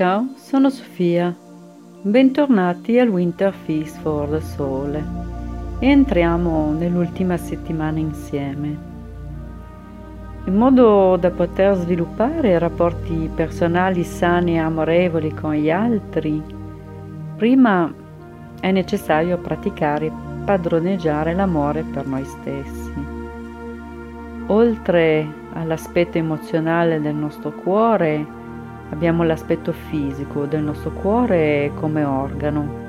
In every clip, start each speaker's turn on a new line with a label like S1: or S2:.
S1: Ciao, sono Sofia. Bentornati al Winter Feast for the Soul e entriamo nell'ultima settimana insieme. In modo da poter sviluppare rapporti personali sani e amorevoli con gli altri, prima è necessario praticare e padroneggiare l'amore per noi stessi. Oltre all'aspetto emozionale del nostro cuore, Abbiamo l'aspetto fisico del nostro cuore come organo.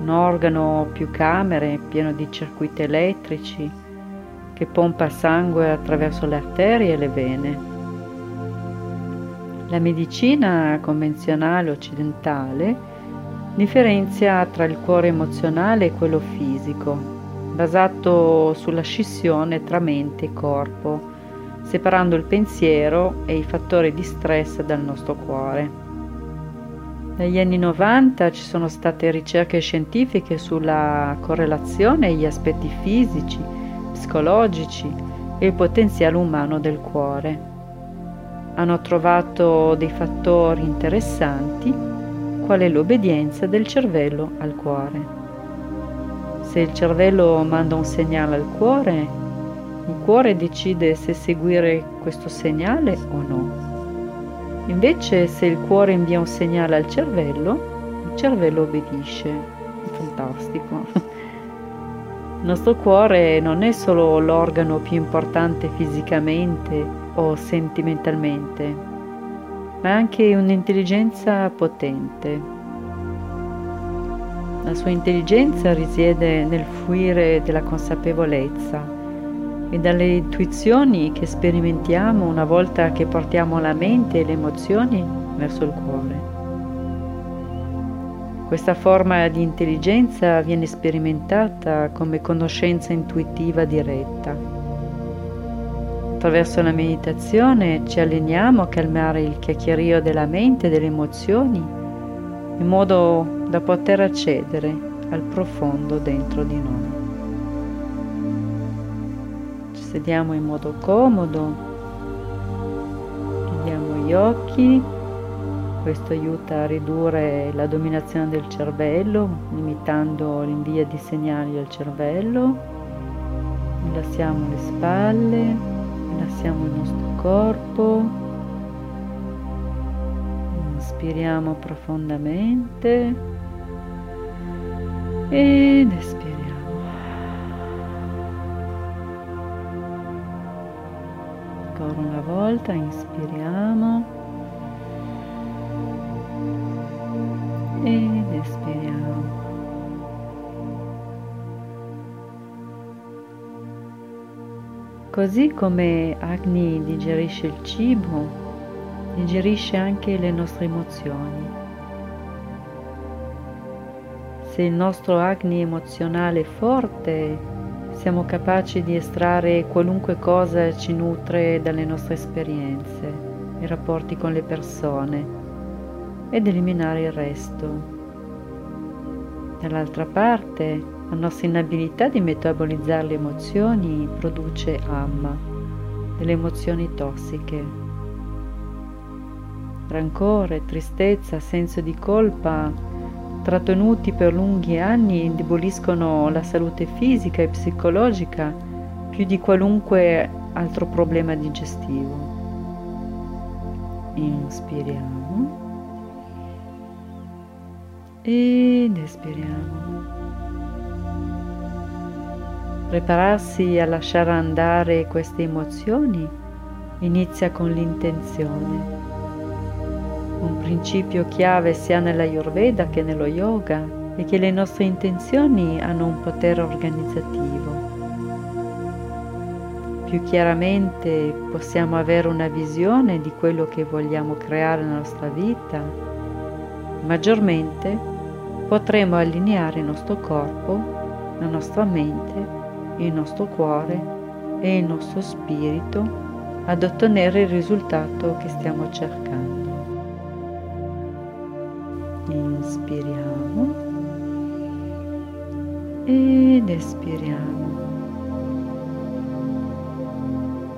S1: Un organo più camere, pieno di circuiti elettrici, che pompa sangue attraverso le arterie e le vene. La medicina convenzionale occidentale differenzia tra il cuore emozionale e quello fisico, basato sulla scissione tra mente e corpo separando il pensiero e i fattori di stress dal nostro cuore. Negli anni 90 ci sono state ricerche scientifiche sulla correlazione e gli aspetti fisici, psicologici e il potenziale umano del cuore. Hanno trovato dei fattori interessanti, quale l'obbedienza del cervello al cuore. Se il cervello manda un segnale al cuore, il cuore decide se seguire questo segnale o no. Invece se il cuore invia un segnale al cervello, il cervello obbedisce. Fantastico. Il nostro cuore non è solo l'organo più importante fisicamente o sentimentalmente, ma è anche un'intelligenza potente. La sua intelligenza risiede nel fluire della consapevolezza e dalle intuizioni che sperimentiamo una volta che portiamo la mente e le emozioni verso il cuore. Questa forma di intelligenza viene sperimentata come conoscenza intuitiva diretta. Attraverso la meditazione ci alleniamo a calmare il chiacchierio della mente e delle emozioni in modo da poter accedere al profondo dentro di noi sediamo in modo comodo, chiudiamo gli occhi, questo aiuta a ridurre la dominazione del cervello, limitando l'invio di segnali al cervello, rilassiamo le spalle, rilassiamo il nostro corpo, inspiriamo profondamente ed espiriamo. Volta, inspiriamo ed espiriamo. Così come Agni digerisce il cibo, digerisce anche le nostre emozioni. Se il nostro Agni emozionale è forte, siamo capaci di estrarre qualunque cosa ci nutre dalle nostre esperienze, i rapporti con le persone ed eliminare il resto. Dall'altra parte, la nostra inabilità di metabolizzare le emozioni produce amma, delle emozioni tossiche. Rancore, tristezza, senso di colpa trattenuti per lunghi anni indeboliscono la salute fisica e psicologica più di qualunque altro problema digestivo. Inspiriamo ed espiriamo. Prepararsi a lasciare andare queste emozioni inizia con l'intenzione Un principio chiave sia nella Ayurveda che nello yoga è che le nostre intenzioni hanno un potere organizzativo. Più chiaramente possiamo avere una visione di quello che vogliamo creare nella nostra vita, maggiormente potremo allineare il nostro corpo, la nostra mente, il nostro cuore e il nostro spirito ad ottenere il risultato che stiamo cercando. Inspiriamo ed espiriamo.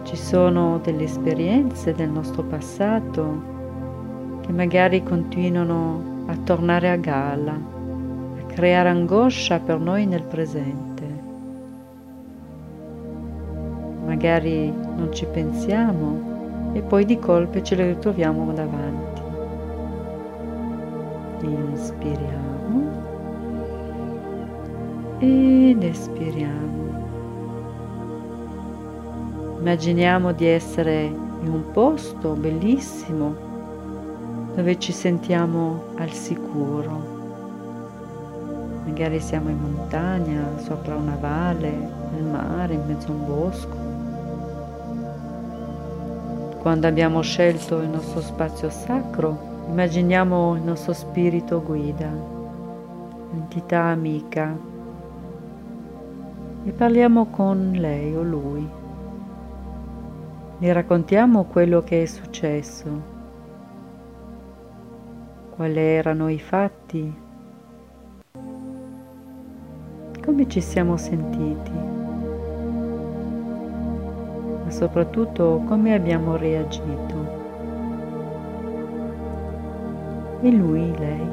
S1: Ci sono delle esperienze del nostro passato che magari continuano a tornare a galla, a creare angoscia per noi nel presente. Magari non ci pensiamo e poi di colpe ce le ritroviamo davanti. Inspiriamo ed espiriamo. Immaginiamo di essere in un posto bellissimo dove ci sentiamo al sicuro. Magari siamo in montagna, sopra una valle, nel mare, in mezzo a un bosco. Quando abbiamo scelto il nostro spazio sacro, immaginiamo il nostro spirito guida, l'entità amica, e parliamo con lei o lui. Gli raccontiamo quello che è successo, quali erano i fatti, come ci siamo sentiti ma soprattutto come abbiamo reagito. E lui, lei,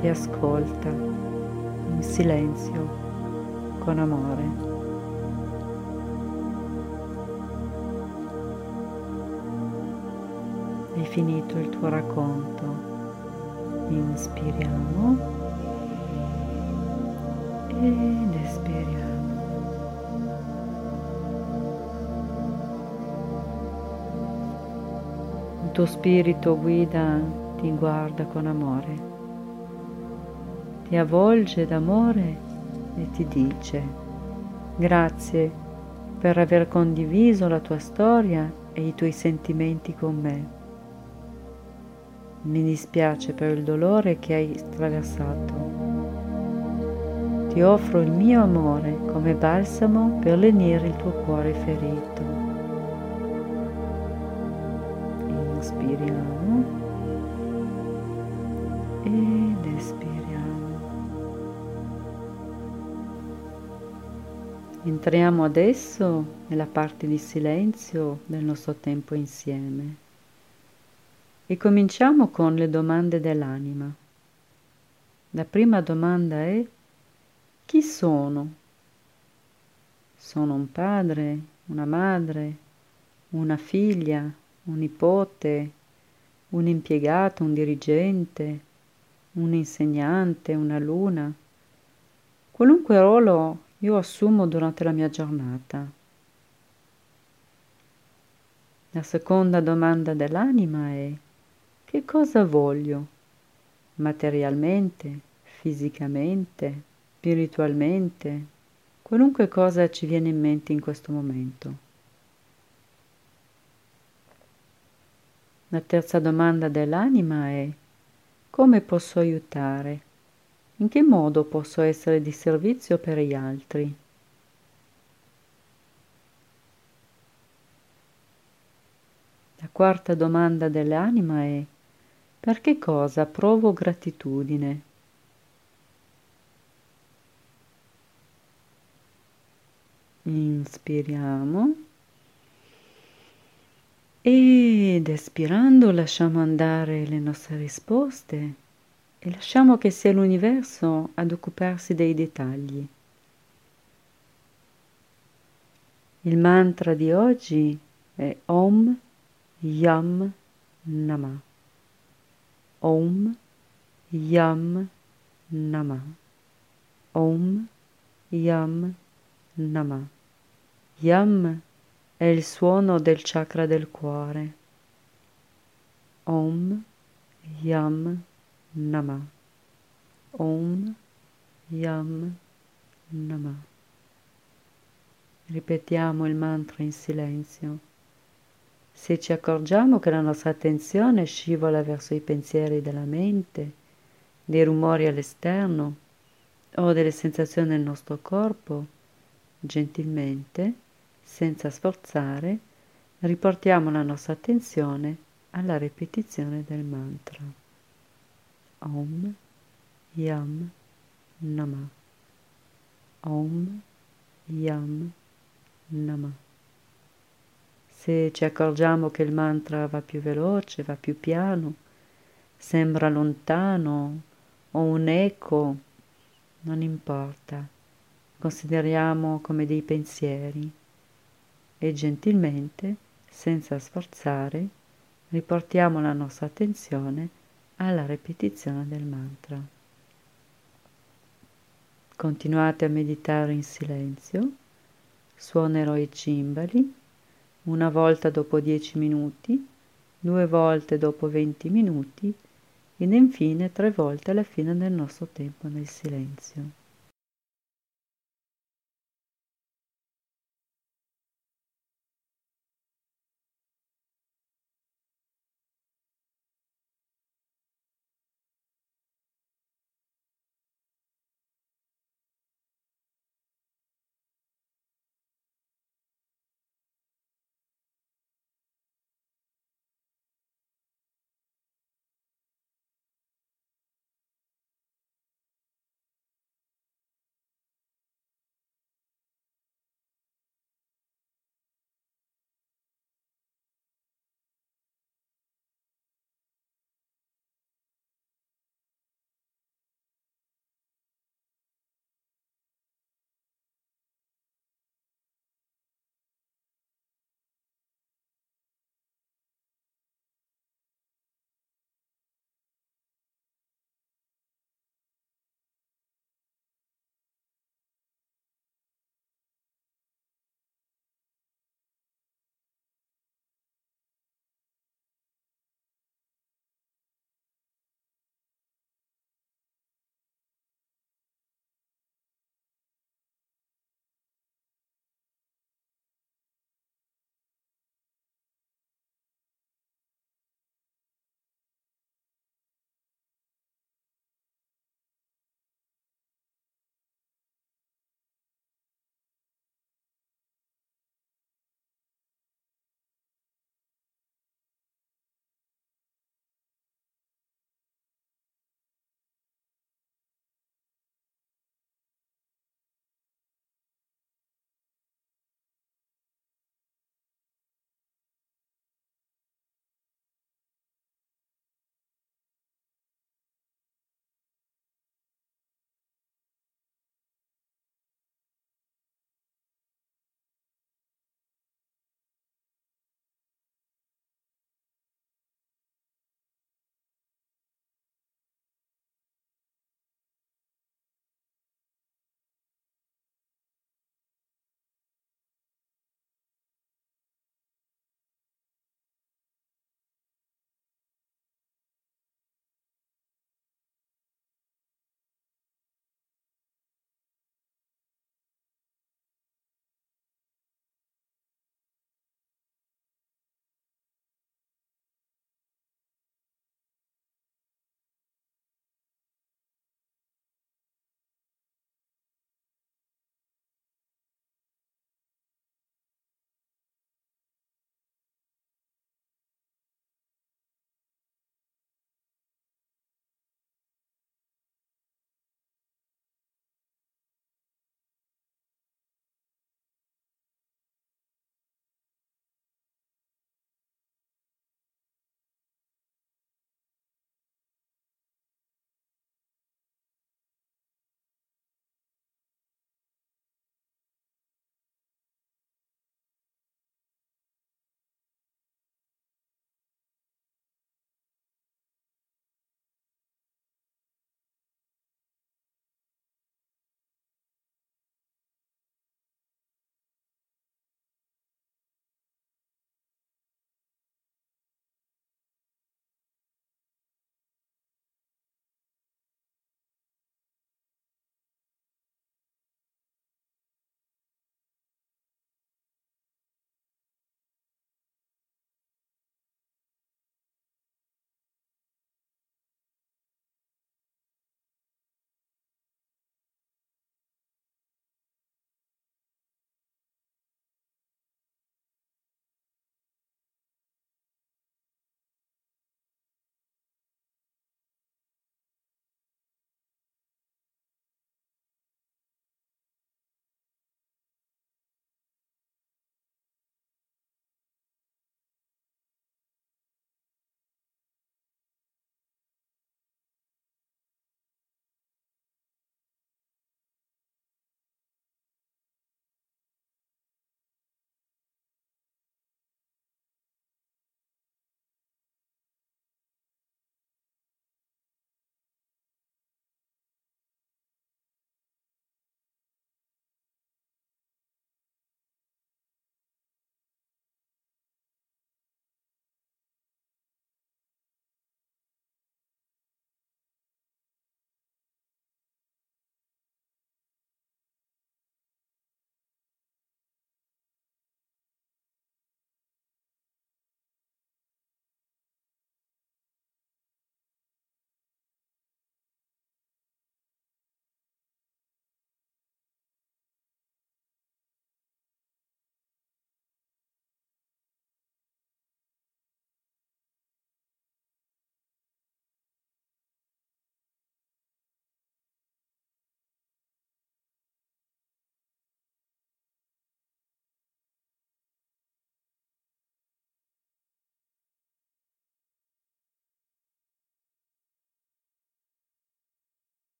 S1: ti ascolta in silenzio, con amore. Hai finito il tuo racconto. Inspiriamo ed espiriamo. tuo spirito guida ti guarda con amore, ti avvolge d'amore e ti dice grazie per aver condiviso la tua storia e i tuoi sentimenti con me. Mi dispiace per il dolore che hai attraversato. Ti offro il mio amore come balsamo per lenire il tuo cuore ferito. inspiriamo Entriamo adesso nella parte di silenzio del nostro tempo insieme e cominciamo con le domande dell'anima. La prima domanda è chi sono? Sono un padre, una madre, una figlia, un nipote, un impiegato, un dirigente, un insegnante, una luna, qualunque ruolo io assumo durante la mia giornata. La seconda domanda dell'anima è che cosa voglio materialmente, fisicamente, spiritualmente, qualunque cosa ci viene in mente in questo momento. La terza domanda dell'anima è come posso aiutare? In che modo posso essere di servizio per gli altri? La quarta domanda dell'anima è per che cosa provo gratitudine? Inspiriamo. Ed espirando lasciamo andare le nostre risposte e lasciamo che sia l'universo ad occuparsi dei dettagli. Il mantra di oggi è Om Yam Nama. Om Yam Nama. Om Yam Nama. Yam è il suono del chakra del cuore. Om Yam Nama. Om Yam Nama. Ripetiamo il mantra in silenzio. Se ci accorgiamo che la nostra attenzione scivola verso i pensieri della mente, dei rumori all'esterno o delle sensazioni nel nostro corpo, gentilmente, senza sforzare, riportiamo la nostra attenzione alla ripetizione del mantra. Om Yam Nama. Om Yam Nama. Se ci accorgiamo che il mantra va più veloce, va più piano, sembra lontano o un eco, non importa, consideriamo come dei pensieri e gentilmente, senza sforzare, riportiamo la nostra attenzione alla ripetizione del mantra. Continuate a meditare in silenzio, suonerò i cimbali una volta dopo 10 minuti, due volte dopo 20 minuti ed infine tre volte alla fine del nostro tempo nel silenzio.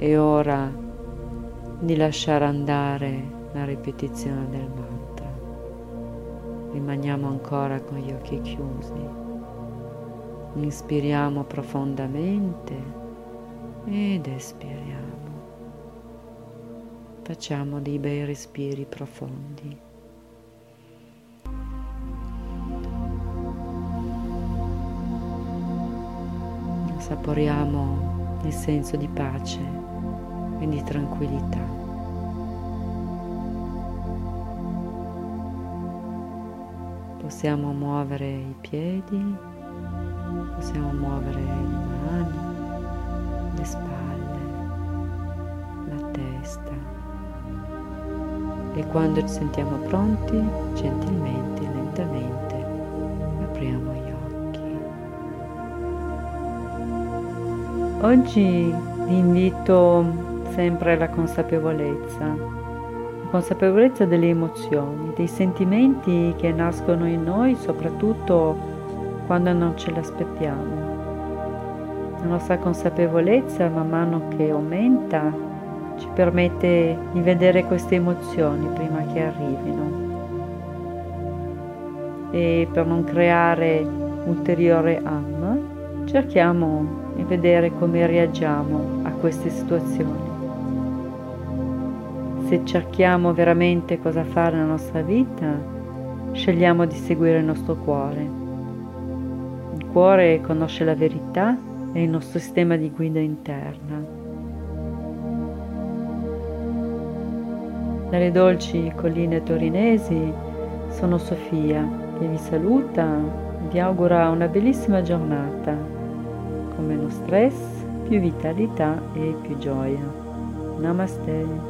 S1: È ora di lasciare andare la ripetizione del mantra. Rimaniamo ancora con gli occhi chiusi. Inspiriamo profondamente ed espiriamo. Facciamo dei bei respiri profondi. Saporiamo il senso di pace e di tranquillità. Possiamo muovere i piedi, possiamo muovere le mani, le spalle, la testa e quando ci sentiamo pronti, gentilmente, lentamente, apriamo gli occhi. Oggi vi invito sempre alla consapevolezza. Consapevolezza delle emozioni, dei sentimenti che nascono in noi soprattutto quando non ce l'aspettiamo. La nostra consapevolezza man mano che aumenta ci permette di vedere queste emozioni prima che arrivino. E per non creare ulteriore am cerchiamo di vedere come reagiamo a queste situazioni se cerchiamo veramente cosa fare nella nostra vita, scegliamo di seguire il nostro cuore. Il cuore conosce la verità e il nostro sistema di guida interna. Dalle dolci colline torinesi sono Sofia che vi saluta e vi augura una bellissima giornata con meno stress, più vitalità e più gioia. Namaste.